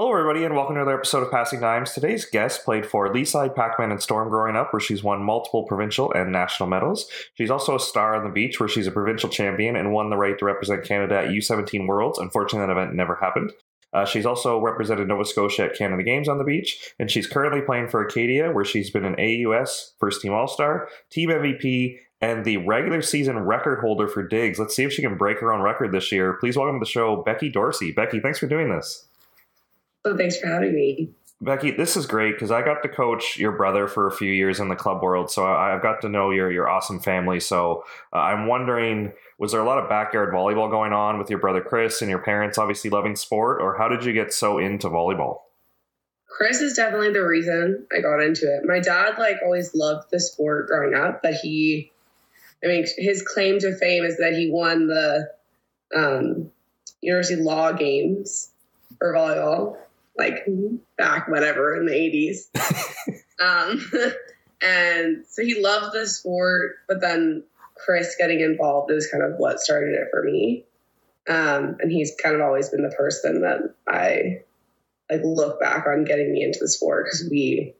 Hello, everybody, and welcome to another episode of Passing Dimes. Today's guest played for Leaside, Pakmen, and Storm growing up, where she's won multiple provincial and national medals. She's also a star on the beach, where she's a provincial champion and won the right to represent Canada at U17 Worlds. Unfortunately, that event never happened. Uh, she's also represented Nova Scotia at Canada Games on the beach, and she's currently playing for Acadia, where she's been an AUS First Team All Star, Team MVP, and the regular season record holder for digs. Let's see if she can break her own record this year. Please welcome to the show, Becky Dorsey. Becky, thanks for doing this. Oh, thanks for having me. Becky, this is great because I got to coach your brother for a few years in the club world, so I- I've got to know your your awesome family. So uh, I'm wondering, was there a lot of backyard volleyball going on with your brother Chris and your parents obviously loving sport, or how did you get so into volleyball? Chris is definitely the reason I got into it. My dad like always loved the sport growing up, but he I mean his claim to fame is that he won the um, university law games for volleyball, like back whatever in the eighties. um, and so he loved the sport, but then Chris getting involved is kind of what started it for me. Um, and he's kind of always been the person that I like look back on getting me into the sport because we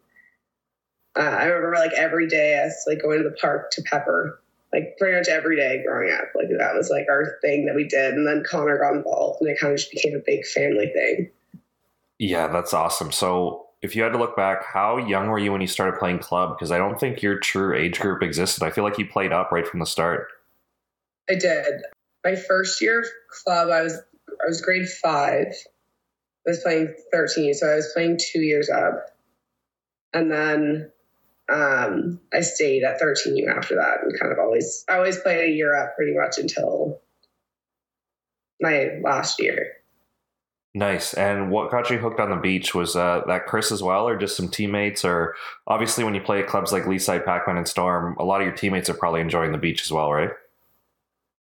uh, I remember like every day us like going to the park to pepper like pretty much every day growing up like that was like our thing that we did and then Connor got involved and it kind of just became a big family thing Yeah, that's awesome. So if you had to look back, how young were you when you started playing club? Because I don't think your true age group existed. I feel like you played up right from the start. I did my first year of club I was I was grade five I was playing 13 so I was playing two years up and then um, I stayed at 13 after that and kind of always I always played a year up pretty much until my last year. Nice. And what got you hooked on the beach was uh, that Chris as well, or just some teammates? Or obviously, when you play at clubs like Leaside, Pakmen, and Storm, a lot of your teammates are probably enjoying the beach as well, right?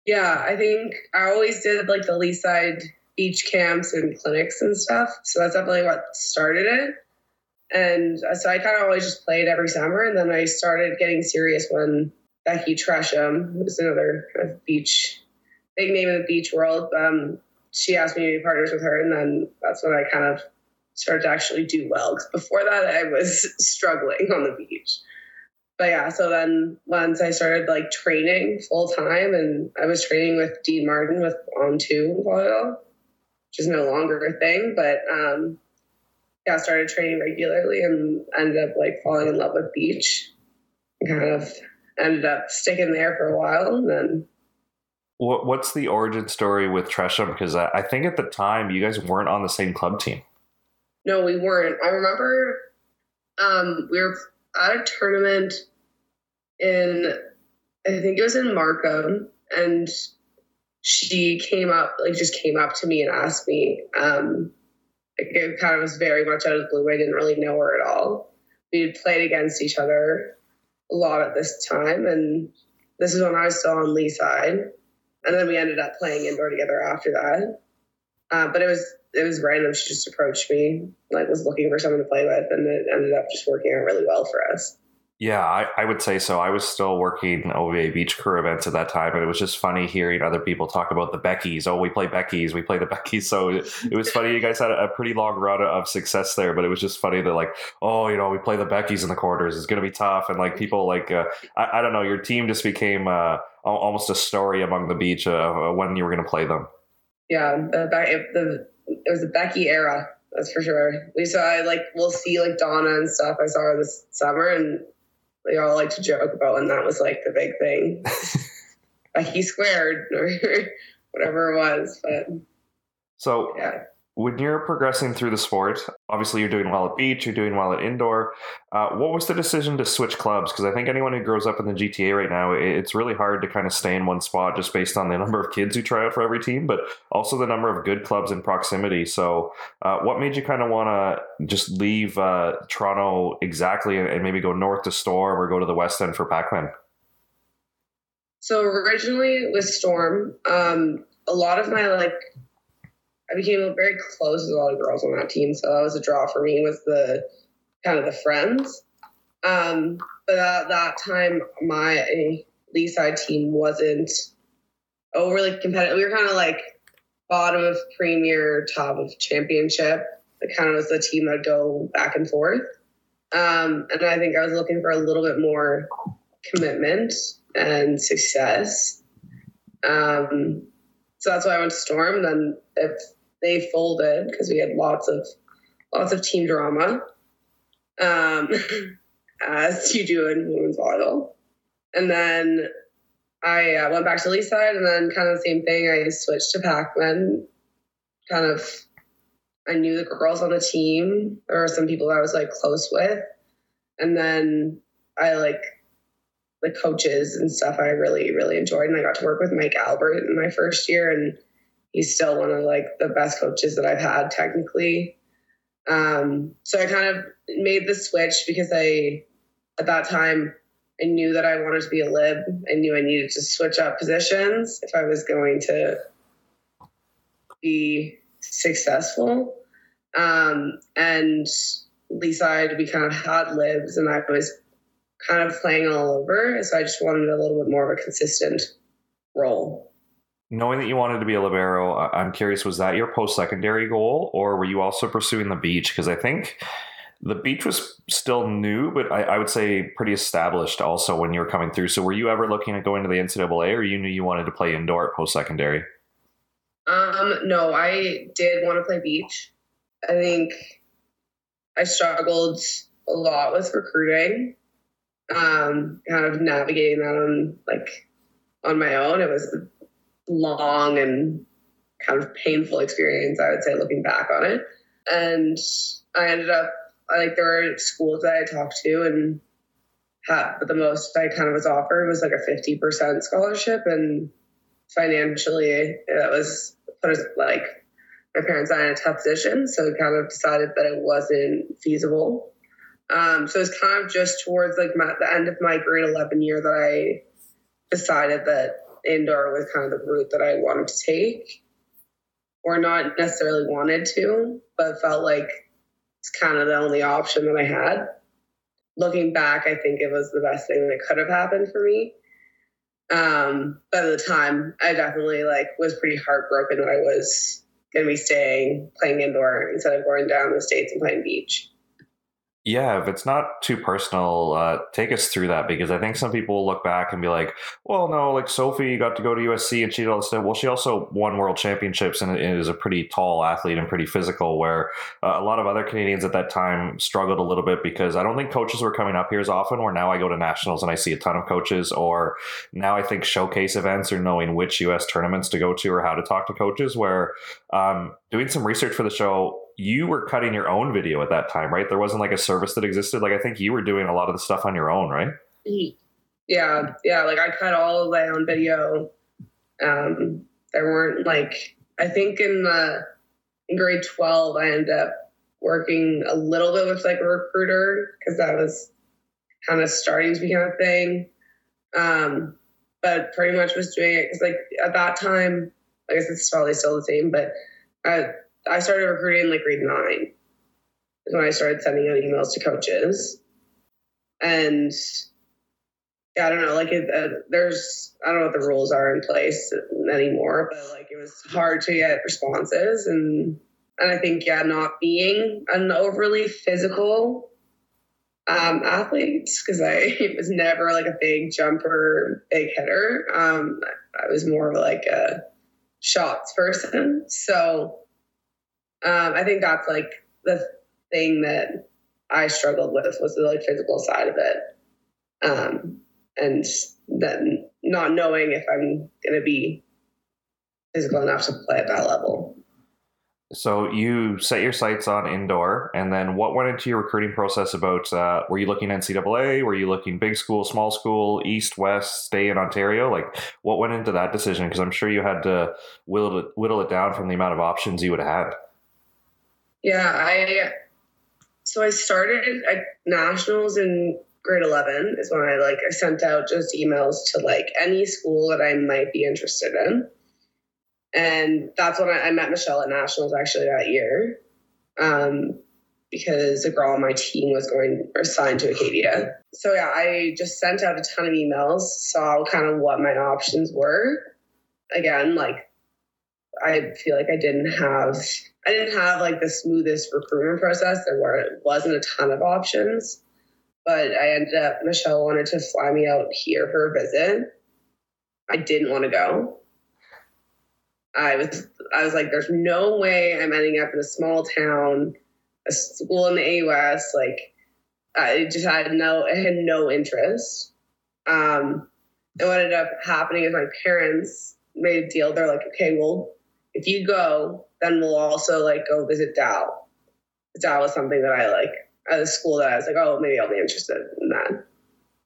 Yeah, I think I always did like the Leaside beach camps and clinics and stuff. So that's definitely what started it. And so I kind of always just played every summer. And then I started getting serious when Becky Tresham, who's another kind of beach, big name in the beach world, um, she asked me to be partners with her. And then that's when I kind of started to actually do well. Because before that, I was struggling on the beach. But yeah, so then once I started like training full time and I was training with Dean Martin with On 2 volleyball, which is no longer a thing, but um, yeah, I started training regularly and ended up like falling in love with beach. And kind of ended up sticking there for a while, and then what's the origin story with Tresham? Because I, think at the time you guys weren't on the same club team. no, we weren't. I remember um, we were at a tournament in I think it was in Markham, and she came up like just came up to me and asked me. Um, it kind of was very much out of the blue. I didn't really know her at all. We had played against each other a lot at this time, and this is when I was still on Leaside, and then we ended up playing indoor together after that. Uh, but it was it was random. She just approached me, like was looking for someone to play with, and it ended up just working out really well for us. Yeah, I, I would say so. I was still working OVA Beach Crew events at that time, and it was just funny hearing other people talk about the Beckies. Oh, we play Beckies, we play the Beckies. So it, was funny. You guys had a, pretty long run of success there, but it was just funny that like, oh, you know, we play the Beckies in the quarters. It's going to be tough, and like people like, uh, I, I don't know, your team just became uh, almost a story among the beach uh, when you were going to play them. Yeah, the, the it was the Becky era. That's for sure. We saw like we'll see like Donna and stuff. I saw her this summer, and we all like to joke about when that was like the big thing. like B squared or whatever it was, but So yeah. When you're progressing through the sport, obviously you're doing well at beach, you're doing well at indoor. Uh, what was the decision to switch clubs? Because I think anyone who grows up in the GTA right now, it's really hard to kind of stay in one spot just based on the number of kids who try out for every team, but also the number of good clubs in proximity. So, uh, what made you kind of want to just leave uh, Toronto exactly and, maybe go north to Storm or go to the West End for Pakmen? So originally with Storm, um, a lot of my like, I became very close with a lot of girls on that team, so that was a draw for me. Was the kind of the friends, um, but at that time my Leaside team wasn't overly competitive. We were kind of like bottom of Premier, top of Championship. it kind of was the team that go back and forth. Um, and I think I was looking for a little bit more commitment and success. Um, so that's why I went to Storm. Then if they folded because we had lots of lots of team drama, um, as you do in women's volleyball. And then I uh, went back to Leaside, and then kind of the same thing. I switched to Pakmen. Kind of, I knew the girls on the team. There were some people that I was like close with, and then I like the coaches and stuff. I really really enjoyed, and I got to work with Mike Albert in my first year, and he's still one of like the best coaches that I've had technically. Um, so I kind of made the switch because I, at that time, I knew that I wanted to be a lib. I knew I needed to switch up positions if I was going to be successful. Um, and Lisa, we kind of had libs, and I was kind of playing all over. So I just wanted a little bit more of a consistent role. Knowing that you wanted to be a libero, I'm curious, was that your post secondary goal, or were you also pursuing the beach? Because I think the beach was still new, but I, I, would say pretty established also when you were coming through. So were you ever looking at going to the NCAA or you knew you wanted to play indoor at post secondary? Um, no, I did want to play beach. I think I struggled a lot with recruiting, um, kind of navigating that on like on my own. It was long and kind of painful experience, I would say, looking back on it. And I ended up like there were schools that I talked to and had, but the most I kind of was offered was like a 50% scholarship. And financially, that was put like my parents are in a tough position. So kind of decided that it wasn't feasible. Um, so it's kind of just towards like my, the end of my grade 11 year that I decided that indoor was kind of the route that I wanted to take or not necessarily wanted to, but felt like it's kind of the only option that I had. Looking back, I think it was the best thing that could have happened for me. Um, but at the time, I definitely like was pretty heartbroken that I was going to be staying playing indoor instead of going down the states and playing beach. Yeah, if it's not too personal, uh, take us through that because I think some people will look back and be like, "Well, no, like Sophie got to go to USC and she did all this stuff." Well, she also won world championships and is a pretty tall athlete and pretty physical. Where uh, a lot of other Canadians at that time struggled a little bit because I don't think coaches were coming up here as often. Where now I go to nationals and I see a ton of coaches, or now I think showcase events or knowing which US tournaments to go to or how to talk to coaches. Where um, doing some research for the show you were cutting your own video at that time, right? There wasn't like a service that existed. Like I think you were doing a lot of the stuff on your own, right? Yeah, yeah. Like I cut all of my own video. Um, there weren't like I think in the in grade twelve I ended up working a little bit with like a recruiter because that was kind of starting to become a thing. Um, but pretty much was doing it because like at that time, I guess it's probably still the same, but I I started recruiting in like grade nine is when I started sending out emails to coaches. And yeah, I don't know, like it, uh, there's, I don't know what the rules are in place anymore, but like it was hard to get responses. And, and I think, yeah, not being an overly physical um, athlete, because I was never like a big jumper, big hitter. Um, I was more of like a shots person. So, um, I think that's like the thing that I struggled with was the like physical side of it. Um, and then not knowing if I'm going to be physical enough to play at that level. So you set your sights on indoor, and then what went into your recruiting process? About uh, were you looking NCAA? Were you looking big school, small school, east, west, stay in Ontario? Like what went into that decision? Because I'm sure you had to whittle it, whittle it down from the amount of options you would have had. Yeah, I so I started at nationals in grade 11 is when I like I sent out just emails to like any school that I might be interested in. And that's when I, I met Michelle at nationals actually that year. Um, because a girl on my team was going or signed to Acadia. So yeah, I just sent out a ton of emails, saw kind of what my options were. Again, like I feel like I didn't have I didn't have like the smoothest recruitment process. There were wasn't a ton of options, but I ended up Michelle wanted to fly me out here for a visit. I didn't want to go. I was I was like, there's no way I'm ending up in a small town, a school in the AUS. Like I just had no I had no interest. Um, and what ended up happening is my parents made a deal. They're like, okay, well, if you go, then we'll also like go visit Dal. Dal was something that I like at a school that I was like, oh, maybe I'll be interested in that.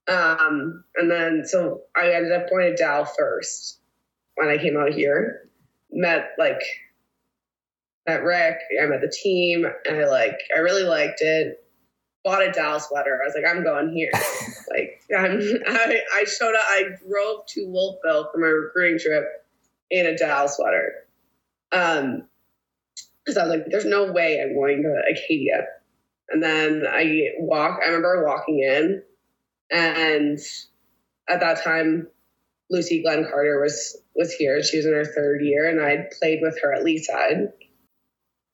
Um, and then so I ended up going to Dal first when I came out here. Met like met Rick, I met the team, and I like I really liked it. Bought a Dal sweater. I was like, I'm going here. like I'm, I I showed up. I drove to Wolfville for my recruiting trip in a Dal sweater. Um, because I was like, there's no way I'm going to Acadia. And then I walk. I remember walking in, and at that time, Lucy Glenn Carter was was here. She was in her third year, and I played with her at Leaside.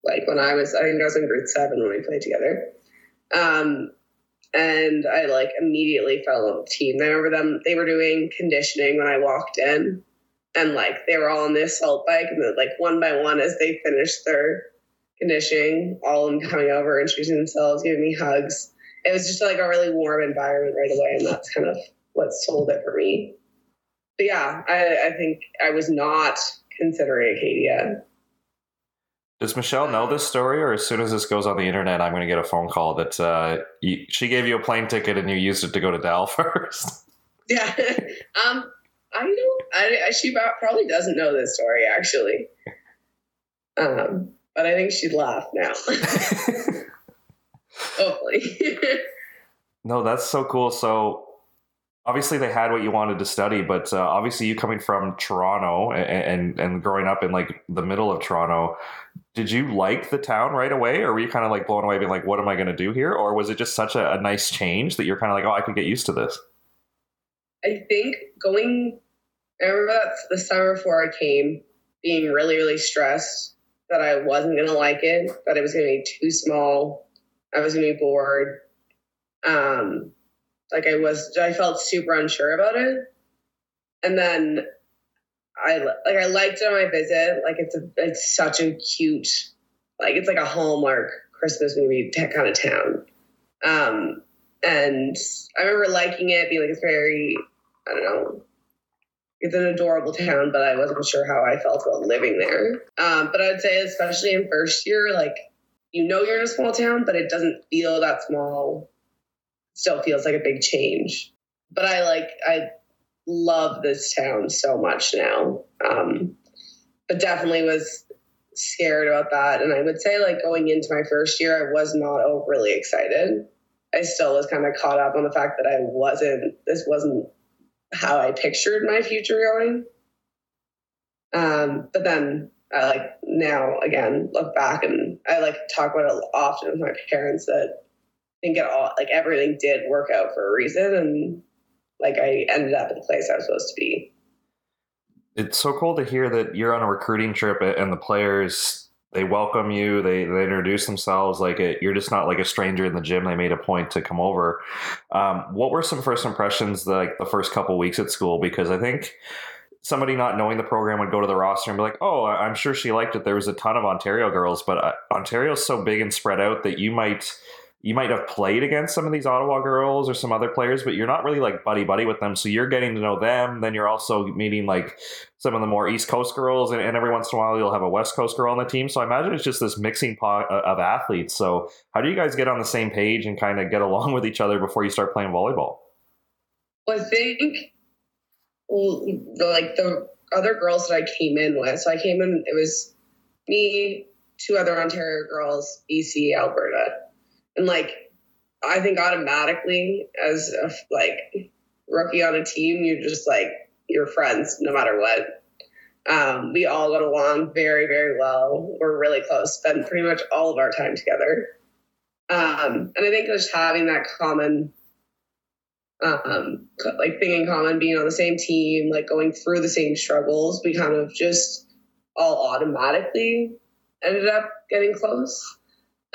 Like when I was, I think I was in grade seven when we played together. Um, and I like immediately fell in love with the team. I remember them; they were doing conditioning when I walked in, and like they were all on the assault bike, and then, like one by one as they finished their conditioning, all of them coming over, introducing themselves, giving me hugs. It was just like a really warm environment right away, and that's kind of what sold it for me. But yeah, I, I think I was not considering Acadia. Does Michelle know this story, or as soon as this goes on the internet, I'm going to get a phone call that uh, you, she gave you a plane ticket and you used it to go to Dal first? Yeah, um, I don't. I, she probably doesn't know this story actually, um, but I think she'd laugh now. Hopefully. no, that's so cool. So obviously they had what you wanted to study, but uh, obviously you coming from Toronto and, and, and growing up in like the middle of Toronto, did you like the town right away, or were you kind of like blown away, being like, "What am I going to do here?" Or was it just such a, a nice change that you're kind of like, "Oh, I can get used to this." I think going. I remember that the summer before I came, being really really stressed that I wasn't going to like it, that it was going to be too small, I was going to be bored. Um, like I was, I felt super unsure about it. And then I like I liked it on my visit. Like it's a it's such a cute, like it's like a Hallmark Christmas movie kind of town. Um, and I remember liking it, being like it's very, I don't know, it's an adorable town, but I wasn't sure how I felt about living there. Um, but I'd say, especially in first year, like you know you're in a small town, but it doesn't feel that small still feels like a big change. But I like I love this town so much now. Um, but definitely was scared about that. And I would say like going into my first year, I was not overly excited. I still was kind of caught up on the fact that I wasn't this wasn't how I pictured my future going. Um, but then I like now again look back and I like talk about it often with my parents that think it all like everything did work out for a reason and like I ended up in the place I was supposed to be. It's so cool to hear that you're on a recruiting trip and the players they welcome you, they they introduce themselves like you're just not like a stranger in the gym. They made a point to come over. Um, what were some first impressions like the first couple weeks at school? Because I think somebody not knowing the program would go to the roster and be like, "Oh, I'm sure she liked it." There was a ton of Ontario girls, but uh, Ontario's so big and spread out that you might you might have played against some of these Ottawa girls or some other players, but you're not really like buddy buddy with them. So you're getting to know them. Then you're also meeting like some of the more East Coast girls, and, and every once in a while you'll have a West Coast girl on the team. So I imagine it's just this mixing pot uh, of athletes. So how do you guys get on the same page and kind of get along with each other before you start playing volleyball? Well, I think like the other girls that I came in with. So I came in. It was me, two other Ontario girls, BC, Alberta and like, I think automatically as a like rookie on a team, you're just like you're friends no matter what. Um, we all got along very, very well. We're really close. Spend pretty much all of our time together. Um, and I think just having that common, um, like thing in common, being on the same team, like going through the same struggles, we kind of just all automatically ended up getting close.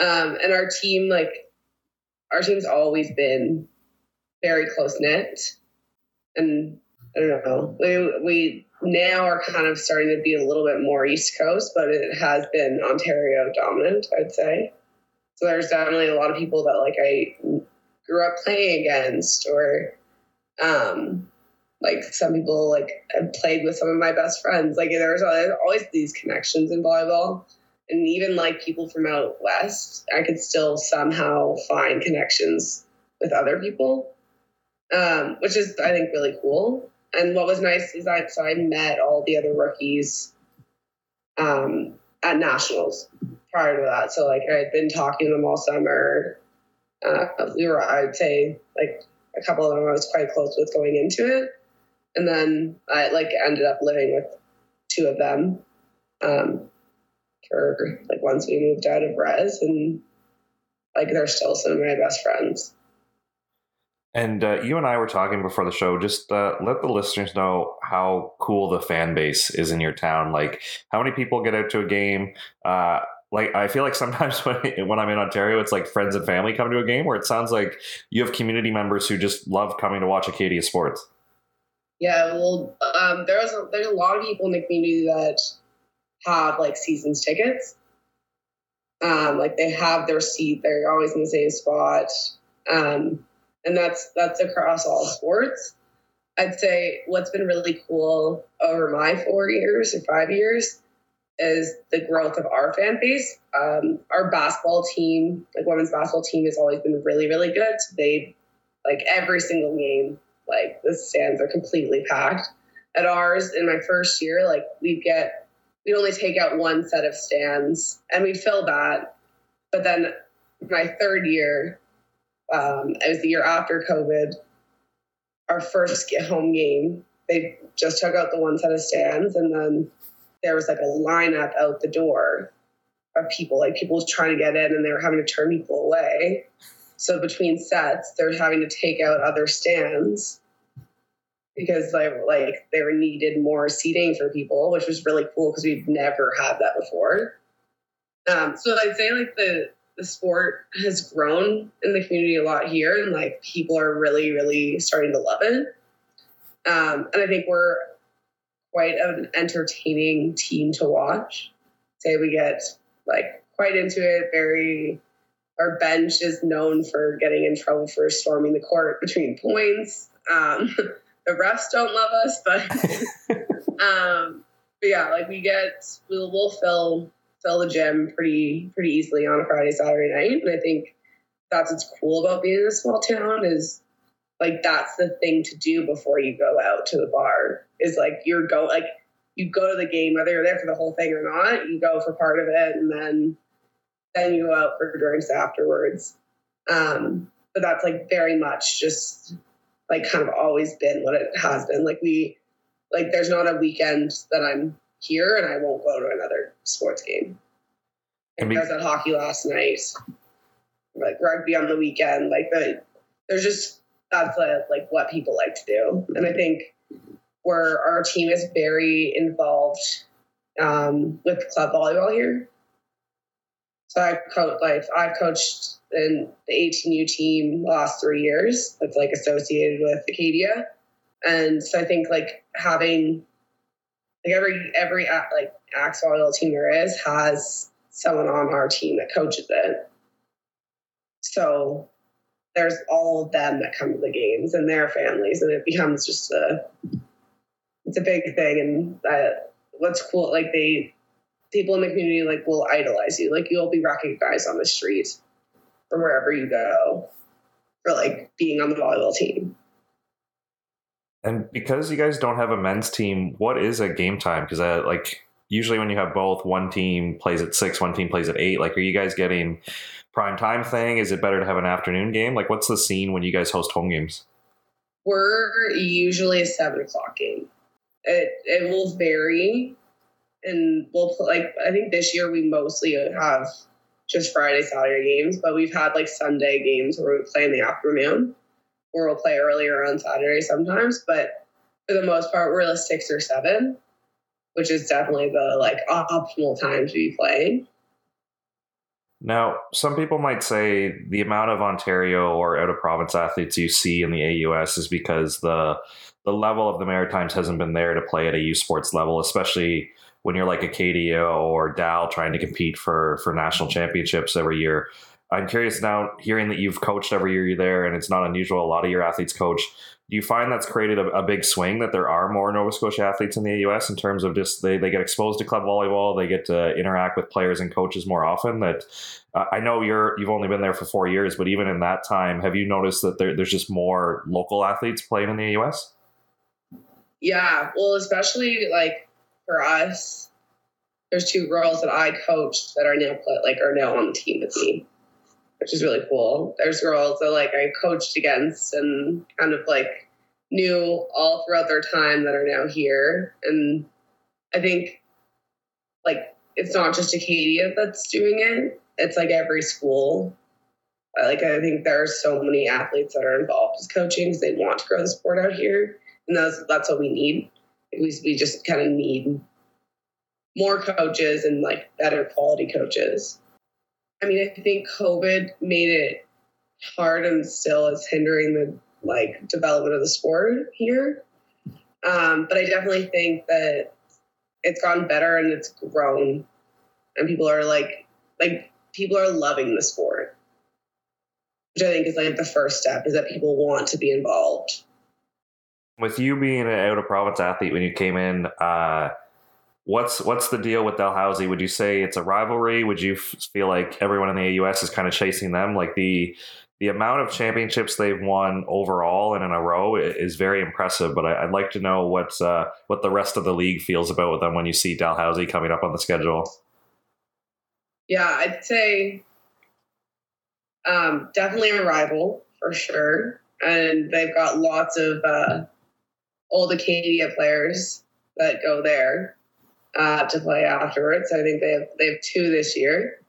Um, and our team, like, our team's always been very close knit. And I don't know, we, we now are kind of starting to be a little bit more East Coast, but it has been Ontario dominant, I'd say. So there's definitely a lot of people that like I grew up playing against, or um, like some people like played with some of my best friends. Like there's always these connections in volleyball, and even like people from out west, I could still somehow find connections with other people, um, which is I think really cool. And what was nice is that so I met all the other rookies um, at nationals prior to that. So like I had been talking to them all summer. Uh, we were, I'd say, like a couple of them I was quite close with going into it, and then I like ended up living with two of them um, for like once we moved out of res, and like they're still some of my best friends. And uh, you and I were talking before the show. Just uh, let the listeners know how cool the fan base is in your town. Like, how many people get out to a game? Uh, like, I feel like sometimes when when I'm in Ontario, it's like friends and family come to a game. Where it sounds like you have community members who just love coming to watch Acadia sports. Yeah, well, um, there's a, there's a lot of people in the community that have like seasons tickets. Um, like they have their seat; they're always in the same spot. Um, and that's that's across all sports. I'd say what's been really cool over my four years or five years is the growth of our fan base. Um, our basketball team, like women's basketball team, has always been really, really good. They like every single game, like the stands are completely packed. At ours, in my first year, like we'd get we'd only take out one set of stands and we'd fill that. But then my third year, um, it was the year after COVID, our first home game, they just took out the one set of stands and then there was like a lineup out the door of people, like people trying to get in and they were having to turn people away. So between sets, they're having to take out other stands because like they were needed more seating for people, which was really cool because we've never had that before. Um, so I'd say like the the sport has grown in the community a lot here, and like people are really, really starting to love it. Um, and I think we're quite an entertaining team to watch. Say we get like quite into it. Very, our bench is known for getting in trouble for storming the court between points. Um, the refs don't love us, but um, but yeah, like we get we'll we'll fill fill the gym pretty pretty easily on a Friday, Saturday night. And I think that's what's cool about being in a small town is like that's the thing to do before you go out to the bar is like you're go like you go to the game whether you're there for the whole thing or not you go for part of it and then then you go out for drinks afterwards um but that's like very much just like kind of always been what it has been like we like there's not a weekend that i'm here and I won't go to another sports game. I, mean, I was at hockey last night, like rugby on the weekend. Like the, there's just that's like, like what people like to do, and I think where our team is very involved um, with club volleyball here. So I've coached like I've coached in the 18U team last three years. That's like associated with Acadia, and so I think like having like every every uh, like axe volleyball team there is has someone on our team that coaches it. So there's all of them that come to the games and their families, and it becomes just a it's a big thing. And that what's cool, like they people in the community like will idolize you, like you'll be recognized on the street or wherever you go for like being on the volleyball team. And because you guys don't have a men's team, what is a game time? Because uh, like usually when you have both, one team plays at six, one team plays at eight. Like, are you guys getting prime time thing? Is it better to have an afternoon game? Like, what's the scene when you guys host home games? We're usually a seven o'clock game. It it will vary, and we'll like I think this year we mostly have just Friday Saturday games, but we've had like Sunday games where we play in the afternoon or we'll play earlier on Saturday sometimes, but for the most part, we're a six or seven. which is definitely the like optimal time to be playing. Now, some people might say the amount of Ontario or out of province athletes you see in the AUS is because the the level of the Maritimes hasn't been there to play at a U Sports level, especially when you're like Acadia or Dal trying to compete for for national championships every year. I'm curious now, hearing that you've coached every year you're there, and it's not unusual. A lot of your athletes coach. Do you find that's created a, a, big swing that there are more Nova Scotia athletes in the AUS in terms of just they, they get exposed to club volleyball, they get to interact with players and coaches more often? That uh, I know you're you've only been there for four years, but even in that time, have you noticed that there, there's just more local athletes playing in the AUS? Yeah, well, especially like for us, there's two girls that I coached that are now play, like are now on the team with me which is really cool. There's girls that like I coached against and kind of like knew all throughout their time that are now here. And I think like it's not just Acadia that's doing it. It's like every school. Uh, like I think there are so many athletes that are involved as coaching because they want to grow the sport out here, and that's that's what we need. We we just kind of need more coaches and like better quality coaches. I mean, I think COVID made it hard and still is hindering the like development of the sport here. Um, but I definitely think that it's gotten better and it's grown, and people are like, like people are loving the sport, which I think is like the first step is that people want to be involved. With you being an out of province athlete when you came in, uh, What's what's the deal with Dalhousie? Would you say it's a rivalry? Would you f- feel like everyone in the AUS is kind of chasing them? Like the the amount of championships they've won overall and in a row is very impressive. But I, would like to know what uh, what the rest of the league feels about them when you see Dalhousie coming up on the schedule. Yeah, I'd say um, definitely a rival for sure, and they've got lots of uh, old Acadia players that go there uh, to play afterwards. I think they have they have two this year,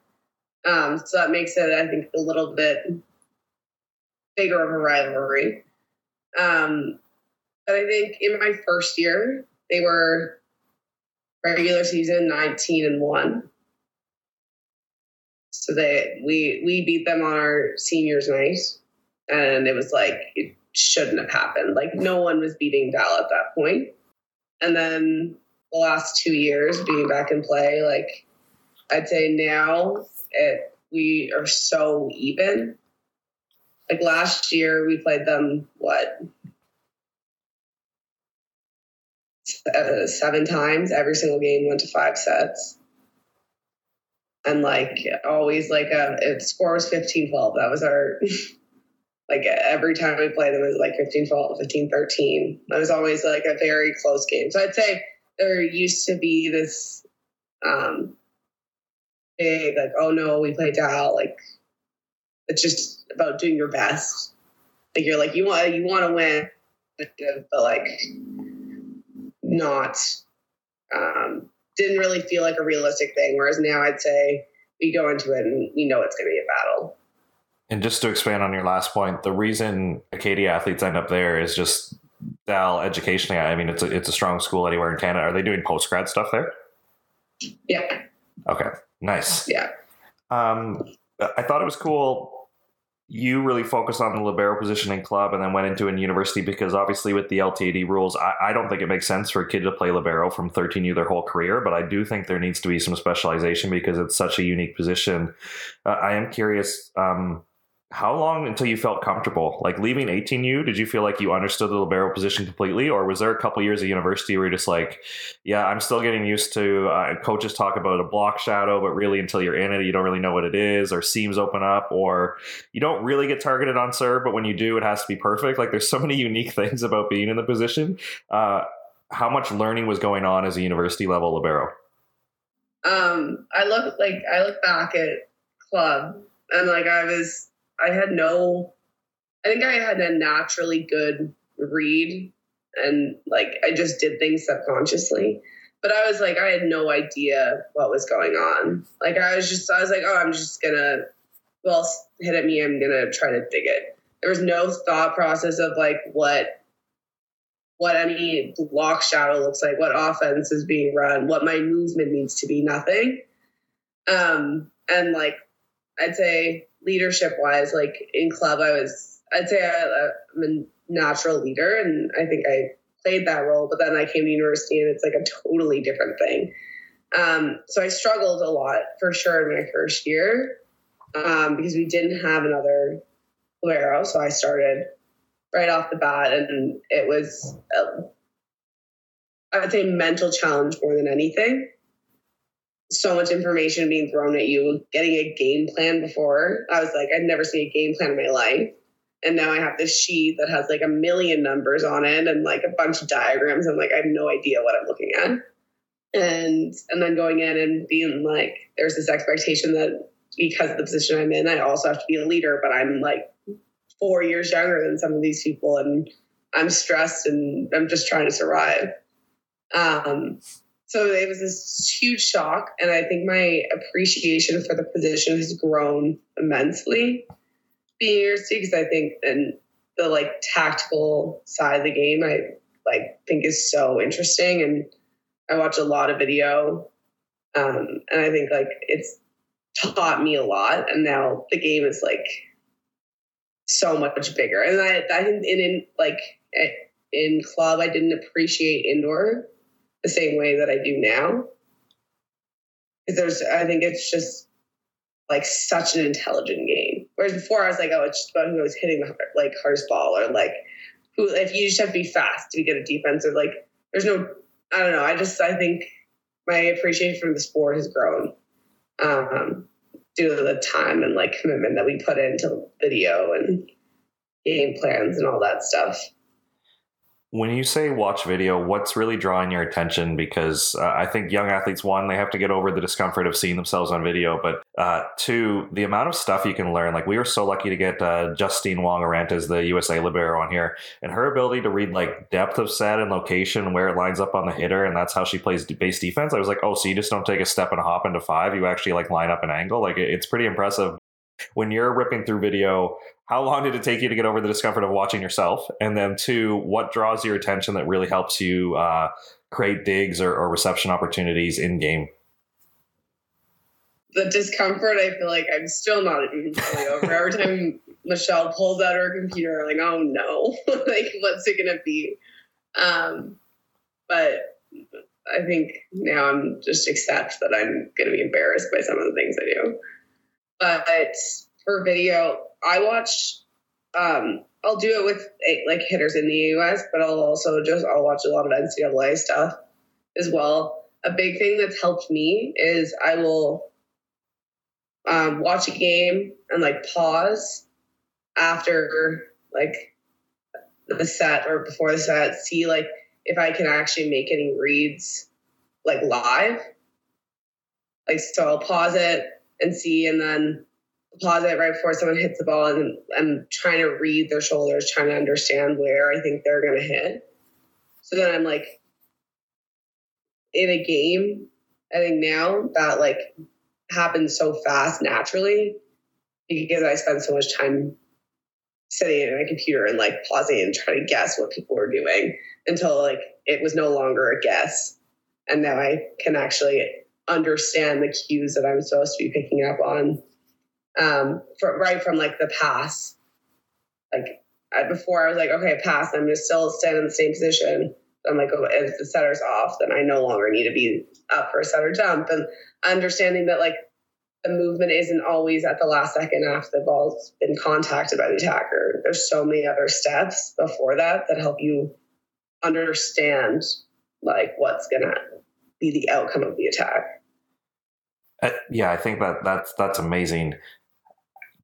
um, so that makes it I think a little bit bigger of a rivalry. Um, but I think in my first year they were regular season nineteen and one. So they we we beat them on our seniors night, and it was like shouldn't have happened. Like no one was beating Dal at that point. And then the last two years being back in play, like I'd say now it we are so even. Like last year, we played them what uh, seven times. Every single game went to five sets, and like always, like a score was 15-12. That was our like every time we played them, it was like 15-12, 15-13. That was always like a very close game. So I'd say there used to be this um big like oh no we played Dal like it's just about doing your best like you're like you want you want to win but like not um didn't really feel like a realistic thing whereas now I'd say we go into it and you know it's going to be a battle and just to expand on your last point the reason Acadia athletes end up there is just Dal educationally, I mean, it's a, it's a strong school anywhere in Canada. Are they doing post grad stuff there? Yeah. Okay. Nice. Yeah. Um, I thought it was cool. You really focused on the libero position in club and then went into a university because obviously with the LTAD rules, I, I, don't think it makes sense for a kid to play libero from 13U their whole career, but I do think there needs to be some specialization because it's such a unique position. Uh, I am curious. Um, how long until you felt comfortable? Like leaving 18U, did you feel like you understood the libero position completely, or was there a couple years of university where you're just like, yeah, I'm still getting used to uh, coaches talk about a block shadow, but really until you're in it, you don't really know what it is, or seams open up, or you don't really get targeted on serve, but when you do, it has to be perfect. Like there's so many unique things about being in the position. Uh, how much learning was going on as a university level libero? Um, I look like I look back at club and like I was I had no, I think I had a naturally good read and like I just did things subconsciously. But I was like, I had no idea what was going on. Like I was just, I was like, oh, I'm just gonna, well, hit at me, I'm gonna try to dig it. There was no thought process of like what what any block shadow looks like, what offense is being run, what my movement needs to be, nothing. Um, and like, I'd say leadership wise, like in club, I was, I'd say I, I'm a natural leader and I think I played that role, but then I came to university and it's like a totally different thing. Um, so I struggled a lot for sure in my first year um, because we didn't have another libero. So I started right off the bat, and it was, a, I'd say, mental challenge more than anything. So much information being thrown at you, getting a game plan before. I was like, I'd never seen a game plan in my life. And now I have this sheet that has like a million numbers on it and like a bunch of diagrams. I'm like, I have no idea what I'm looking at. And and then going in and being like, there's this expectation that because of the position I'm in, I also have to be a leader, but I'm like four years younger than some of these people and I'm stressed and I'm just trying to survive. Um, so it was this huge shock. And I think my appreciation for the position has grown immensely being university because I think and the like tactical side of the game I like think is so interesting and I watch a lot of video um, and I think like it's taught me a lot and now the game is like so much bigger. And I, I think in, in like in club, I didn't appreciate indoor the same way that I do now. There's, I think it's just like such an intelligent game. Whereas before, I was like, oh, it's just about who was hitting the like hardest ball, or like who if you just have to be fast to get a defense, or like there's no, I don't know. I just I think my appreciation for the sport has grown. Um, due to the time and like commitment that we put into video and game plans and all that stuff. When you say watch video, what's really drawing your attention? Because uh, I think young athletes, one, they have to get over the discomfort of seeing themselves on video, but uh, two, the amount of stuff you can learn. Like we were so lucky to get uh, Justine Wong-Orantes, the USA libero, on here, and her ability to read like depth of set and location, where it lines up on the hitter, and that's how she plays base defense. I was like, oh, so you just don't take a step and hop into five, you actually like line up an angle. Like it's pretty impressive when you're ripping through video, how long did it take you to get over the discomfort of watching yourself? And then two, what draws your attention that really helps you uh, create digs or, or reception opportunities in game? The discomfort, I feel like I'm still not even fully over. Every time Michelle pulls out her computer, I'm like, oh no, like what's it gonna be? Um, but I think now I'm just accept that I'm gonna be embarrassed by some of the things I do. But for video, I watch. Um, I'll do it with like hitters in the AUS, but I'll also just I'll watch a lot of NCAA stuff as well. A big thing that's helped me is I will um, watch a game and like pause after like the set or before the set, see like if I can actually make any reads like live. Like so, I'll pause it and see, and then pause it right before someone hits the ball, and I'm trying to read their shoulders, trying to understand where I think they're going to hit. So then I'm like, in a game, I think now that like happens so fast naturally because I spend so much time sitting in my computer and like pausing and trying to guess what people were doing until like it was no longer a guess. And now I can actually understand the cues that I'm supposed to be picking up on um, right from like the pass. Like I, before, I was like, okay, pass. I'm just still standing in the same position. I'm like, oh, if the setter's off, then I no longer need to be up for a setter jump. And understanding that like the movement isn't always at the last second after the ball's been contacted by the attacker. There's so many other steps before that that help you understand like what's gonna be the outcome of the attack. Uh, yeah, I think that that's that's amazing.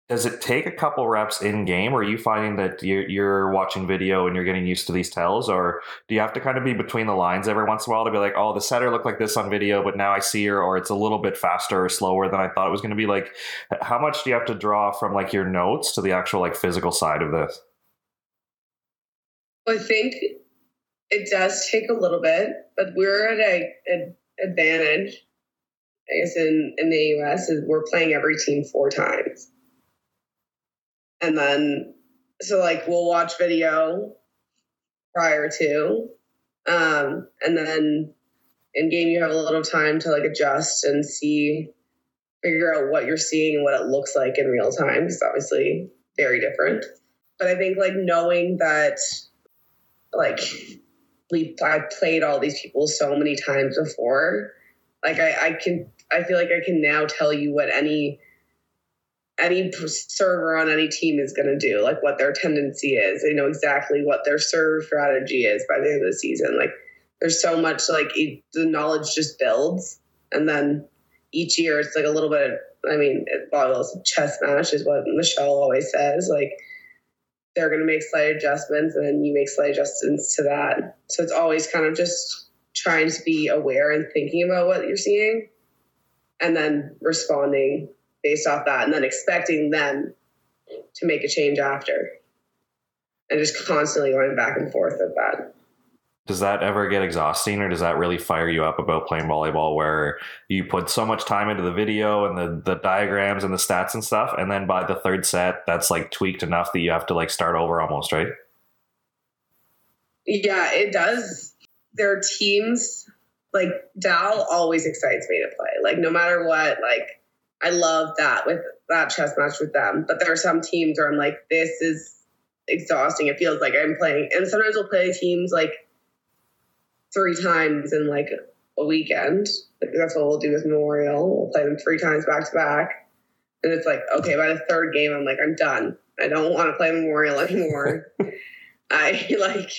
Does it take a couple reps in game, or are you finding that you're, you're watching video and you're getting used to these tells, or do you have to kind of be between the lines every once in a while to be like, oh, the setter looked like this on video, but now I see her, or it's a little bit faster or slower than I thought it was going to be? Like, how much do you have to draw from like your notes to the actual like physical side of this? I think it does take a little bit, but we're at a, an advantage. I guess in in the AUS is we're playing every team four times, and then so like we'll watch video, prior to. Um, and then in game, you have a little time to like adjust and see, figure out what you're seeing and what it looks like in real time. It's obviously very different. But I think like knowing that, like, we I've played all these people so many times before. Like I, I can I feel like I can now tell you what any any server on any team is going to do, like what their tendency is. They know exactly what their serve strategy is by the end of the season. Like there's so much like it, the knowledge just builds, and then each year it's like a little bit. I mean, volleyball's chess match is what Michelle always says. Like they're going to make slight adjustments, and then you make slight adjustments to that. So it's always kind of just trying to be aware and thinking about what you're seeing, and then responding based off that and then expecting them to make a change after. And just constantly going back and forth with that. Does that ever get exhausting or does that really fire you up about playing volleyball where you put so much time into the video and the, the diagrams and the stats and stuff and then by the third set that's like tweaked enough that you have to like start over almost right? Yeah it does. There are teams like Dal always excites me to play. Like no matter what like I love that with that chess match with them. But there are some teams where I'm like, this is exhausting. It feels like I'm playing. And sometimes we'll play teams like three times in like a weekend. Like that's what we'll do with Memorial. We'll play them three times back to back. And it's like, okay, by the third game, I'm like, I'm done. I don't want to play Memorial anymore. I like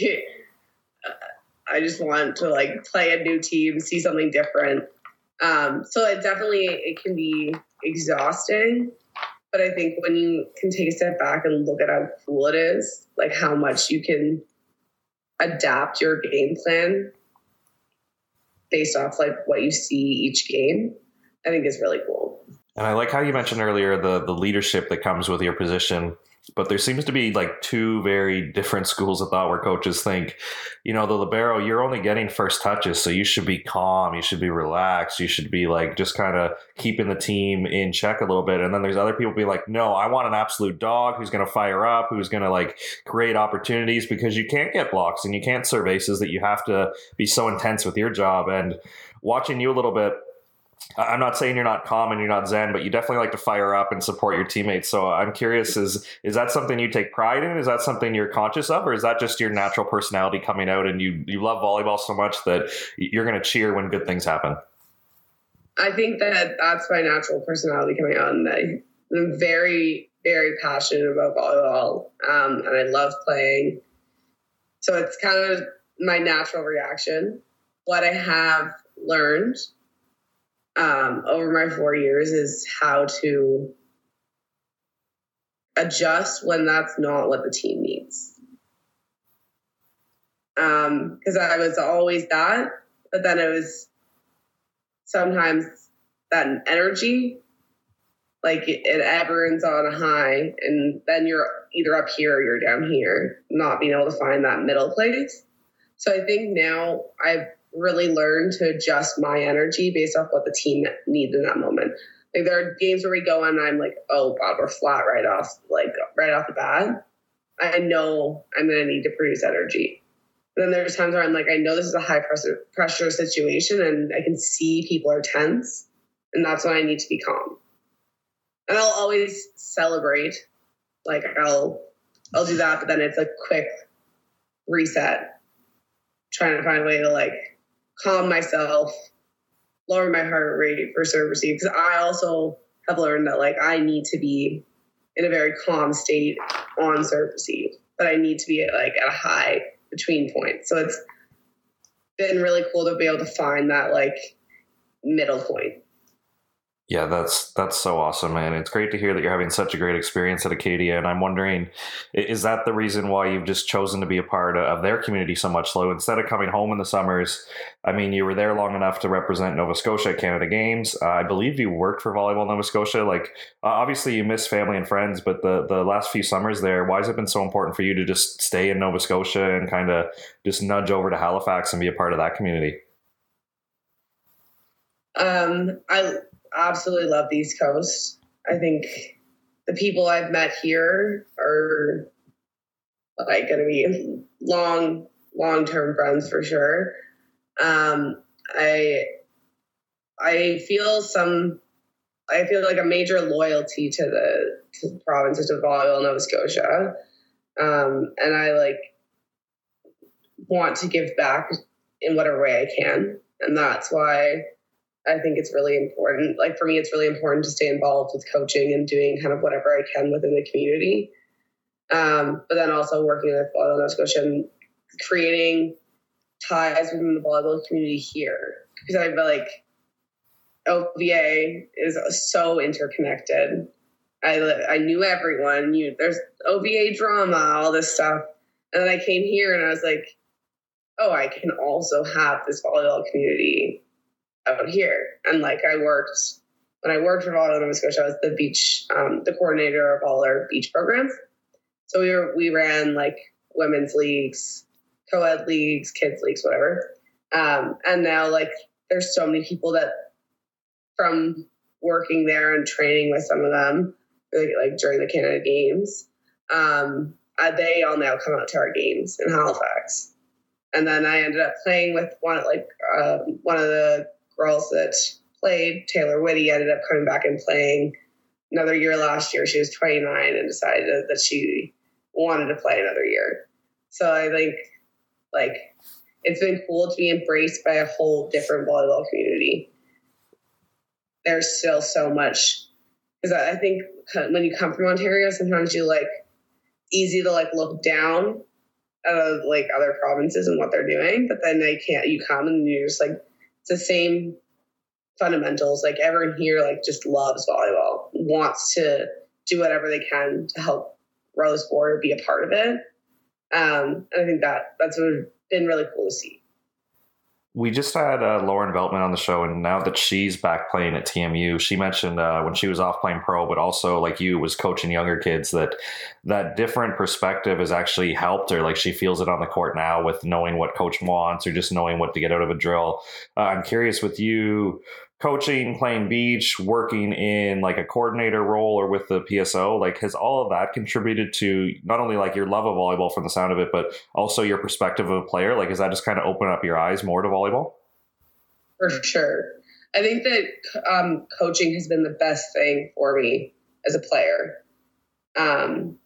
I just want to like play a new team, see something different. Um, so it definitely it can be exhausting. But I think when you can take a step back and look at how cool it is, like how much you can adapt your game plan based off like what you see each game, I think is really cool. And I like how you mentioned earlier the the leadership that comes with your position but there seems to be like two very different schools of thought where coaches think, you know, the libero, you're only getting first touches, so you should be calm, you should be relaxed, you should be like just kind of keeping the team in check a little bit. And then there's other people be like, no, I want an absolute dog who's going to fire up, who's going to like create opportunities because you can't get blocks and you can't serve aces that you have to be so intense with your job. And watching you a little bit I'm not saying you're not calm and you're not zen, but you definitely like to fire up and support your teammates. So I'm curious is is that something you take pride in? Is that something you're conscious of, or is that just your natural personality coming out and you you love volleyball so much that you're going to cheer when good things happen? I think that that's my natural personality coming out, and I, am very very passionate about volleyball, um, and I love playing. So it's kind of my natural reaction. What I have learned um, over my four years is how to adjust when that's not what the team needs. Because um, I was always that, but then it was sometimes that energy, like it, it everyone's on a high, and then you're either up here or you're down here, not being able to find that middle place. So I think now I've really learn to adjust my energy based off what the team needs in that moment. Like there are games where we go and I'm like, oh God, we're flat right off, like right off the bat. I know I'm gonna need to produce energy. And then there's times where I'm like, I know this is a high pressure pressure situation and I can see people are tense, and that's when I need to be calm. And I'll always celebrate. Like I'll I'll do that, but then it's a quick reset. Trying to find a way to like calm myself, lower my heart rate for serve receive. Because I also have learned that like I need to be in a very calm state on serve receive, but I need to be at, like at a high between points. So it's been really cool to be able to find that like middle point. Yeah, that's that's so awesome, man. It's great to hear that you're having such a great experience at Acadia, and I'm wondering, is that the reason why you've just chosen to be a part of their community so much? So instead of coming home in the summers, I mean, you were there long enough to represent Nova Scotia at Canada Games. Uh, I believe you worked for Volleyball Nova Scotia. Like, uh, obviously, you miss family and friends, but the the last few summers there, why has it been so important for you to just stay in Nova Scotia and kind of just nudge over to Halifax and be a part of that community? Um, I absolutely love the East Coast. I think the people I've met here are like going to be long long term friends for sure. Um, I I feel some I feel like a major loyalty to the to the province of Nova Scotia, um, and I like want to give back in whatever way I can, and that's why I think it's really important. Like for me, it's really important to stay involved with coaching and doing kind of whatever I can within the community. Um, but then also working with Volleyball Nova Scotia and creating ties within the volleyball community here because I feel like OVA is so interconnected. I I knew everyone. You there's OVA drama, all this stuff, and then I came here and I was like, oh, I can also have this volleyball community out here. And like I worked when I worked for Volleyball Nova Scotia, I was the beach, um, the coordinator of all our beach programs. So we were we ran like women's leagues, co-ed leagues, kids leagues, whatever. Um, and now like there's so many people that from working there and training with some of them, like, like during the Canada Games, um, they all now come out to our games in Halifax. And then I ended up playing with one like uh, one of the girls that played, Taylor Whitty, ended up coming back and playing another year last year. She was 29 and decided that she wanted to play another year. So I think like it's been cool to be embraced by a whole different volleyball community. There's still so much because I think when you come from Ontario, sometimes you like easy to like look down at like other provinces and what they're doing, but then they can't. You come and you're just like the same fundamentals. Like everyone here, like just loves volleyball, wants to do whatever they can to help sport or be a part of it. Um, and I think that that's been really cool to see we just had uh, Lauren Veltman on the show, and now that she's back playing at TMU, she mentioned uh, when she was off playing pro, but also like you was coaching younger kids that that different perspective has actually helped her. Like she feels it on the court now with knowing what coach wants or just knowing what to get out of a drill. Uh, I'm curious with you coaching, playing beach, working in like a coordinator role or with the PSO, like has all of that contributed to not only like your love of volleyball from the sound of it, but also your perspective of a player? Like, has that just kind of opened up your eyes more to volleyball? For sure. I think that um, coaching has been the best thing for me as a player. Um,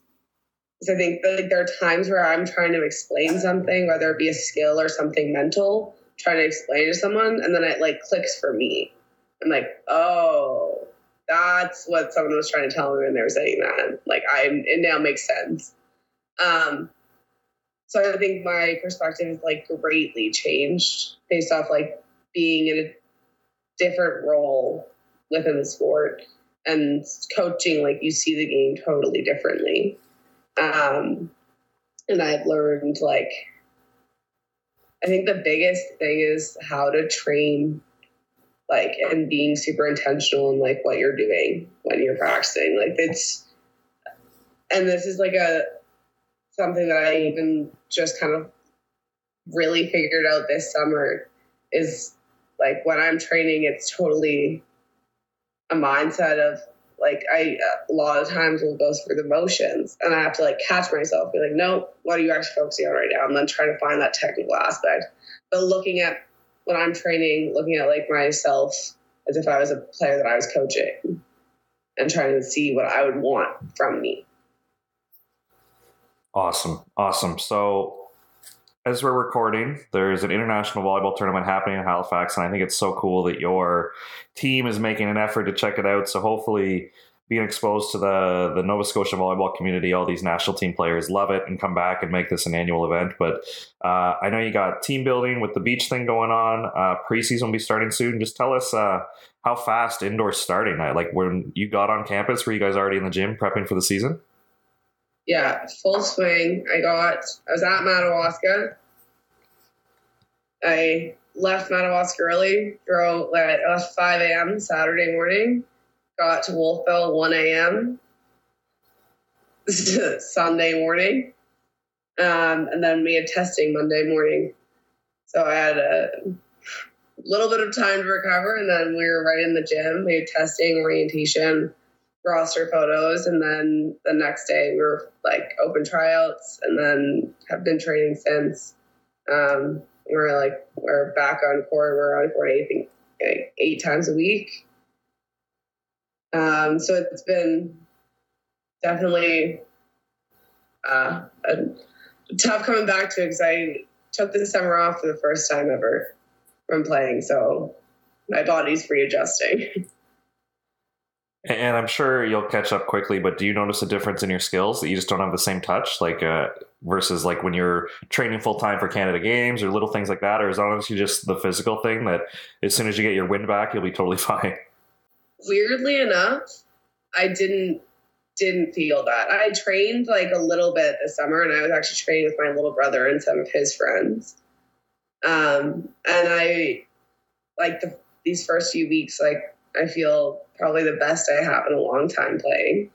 I think that like, there are times where I'm trying to explain something, whether it be a skill or something mental, trying to explain to someone, and then it like clicks for me. I'm like, oh, that's what someone was trying to tell me when they were saying that. Like, I it now makes sense. Um, so I think my perspective is like greatly changed based off like being in a different role within the sport and coaching. Like, you see the game totally differently. Um, and I've learned like I think the biggest thing is how to train like and being super intentional in like what you're doing when you're practicing like it's and this is like a something that i even just kind of really figured out this summer is like when i'm training it's totally a mindset of like i a lot of times will go through the motions and i have to like catch myself be like no what are you actually focusing on right now? And then trying to find that technical aspect. But looking at when I'm training, looking at like myself as if I was a player that I was coaching and trying to see what I would want from me. Awesome. Awesome. So as we're recording, there's an international volleyball tournament happening in Halifax, and I think it's so cool that your team is making an effort to check it out. So hopefully being exposed to the the Nova Scotia volleyball community, all these national team players love it and come back and make this an annual event. But uh, I know you got team building with the beach thing going on. Uh, preseason will be starting soon. Just tell us uh, how fast indoors starting. Like when you got on campus, were you guys already in the gym prepping for the season? Yeah, full swing. I got. I was at Madawaska. I left Madawaska early. Drove at 5 a.m. Saturday morning got to Wolfville 1 a.m. Sunday morning. Um, and then we had testing Monday morning. So I had a little bit of time to recover, and then we were right in the gym. We had testing, orientation, roster photos, and then the next day we were like open tryouts, and then have been training since. Um, we're like we're back on court. We're on court. I think like eight times a week. Um, so it's been definitely uh, tough coming back to it because I took the summer off for the first time ever from playing. So my body's readjusting. And I'm sure you'll catch up quickly, but do you notice a difference in your skills that you just don't have the same touch, like uh, versus like when you're training full time for Canada Games or little things like that, or is honestly just the physical thing that as soon as you get your wind back, you'll be totally fine? Weirdly enough, I didn't didn't feel that. I trained like a little bit this summer, and I was actually training with my little brother and some of his friends. Um, and I like the, these first few weeks, like I feel probably the best I have in a long time playing.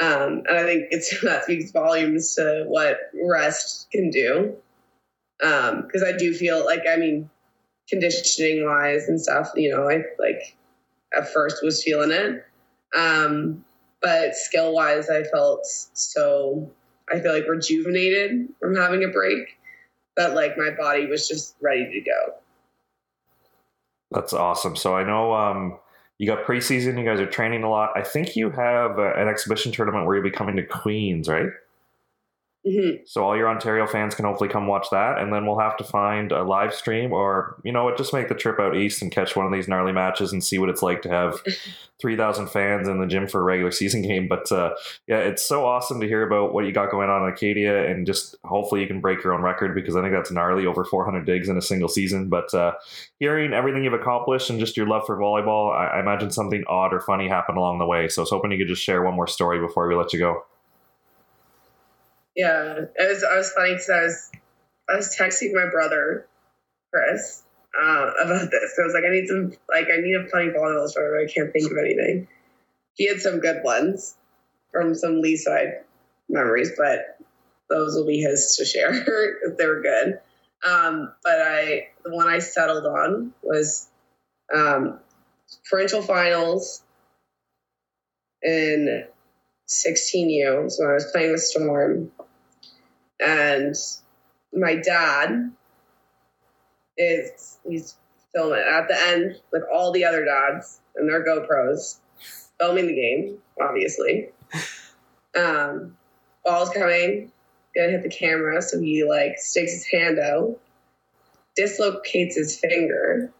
Um, and I think it's that speaks volumes to what rest can do. Because um, I do feel like, I mean, conditioning wise and stuff, you know, I like at first was feeling it. Um, but skill wise, I felt so, I feel like rejuvenated from having a break that like my body was just ready to go. That's awesome. So I know um, you got preseason. You guys are training a lot. I think you have uh, an exhibition tournament where you'll be coming to Queens, right? Mm-hmm. So all your Ontario fans can hopefully come watch that, and then we'll have to find a live stream, or you know what, just make the trip out east and catch one of these gnarly matches and see what it's like to have three thousand fans in the gym for a regular season game. But uh, yeah, it's so awesome to hear about what you got going on in Acadia, and just hopefully you can break your own record because I think that's gnarly, over four hundred digs in a single season. But uh, hearing everything you've accomplished and just your love for volleyball, I, I imagine something odd or funny happened along the way. So I was hoping you could just share one more story before we let you go. Yeah, it was. I was funny because I was I was texting my brother, Chris, uh, about this. I was like, I need some like I need a funny volleyball story. I can't think of anything. He had some good ones from some Leaside memories, but those will be his to share because they were good. Um, but I the one I settled on was um, provincial finals in 16U. So I was playing with Storm and my dad is he's filming at the end with all the other dads and their GoPros, filming the game, obviously. Um, ball's coming, gonna hit the camera, so he like sticks his hand out, dislocates his finger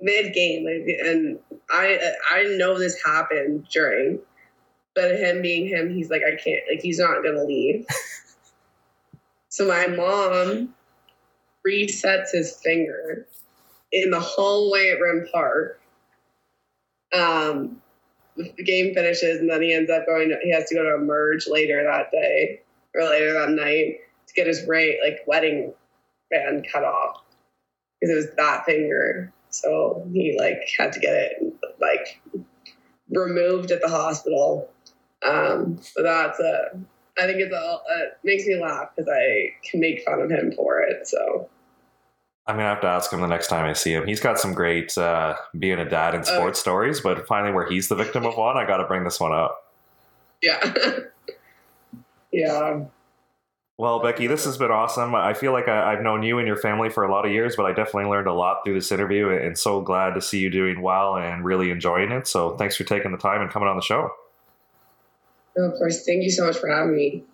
mid game, and I I didn't know this happened during. But him being him, he's like, I can't, like, he's not going to leave. so my mom resets his finger in the hallway at Rim Park. Um, the game finishes, and then he ends up going, to, he has to go to a merge later that day or later that night to get his right, like, wedding band cut off because it was that finger. So he, like, had to get it, like, removed at the hospital um, but that's a, I think it's a, it makes me laugh because I can make fun of him for it. So. I'm gonna have to ask him the next time I see him. He's got some great uh, being a dad in sports uh, stories, but finally, where he's the victim of one, I got to bring this one up. Yeah, yeah. Well, Becky, this has been awesome. I feel like I, have known you and your family for a lot of years, but I definitely learned a lot through this interview, and so glad to see you doing well and really enjoying it. So, thanks for taking the time and coming on the show. Of course. Thank you so much for having me.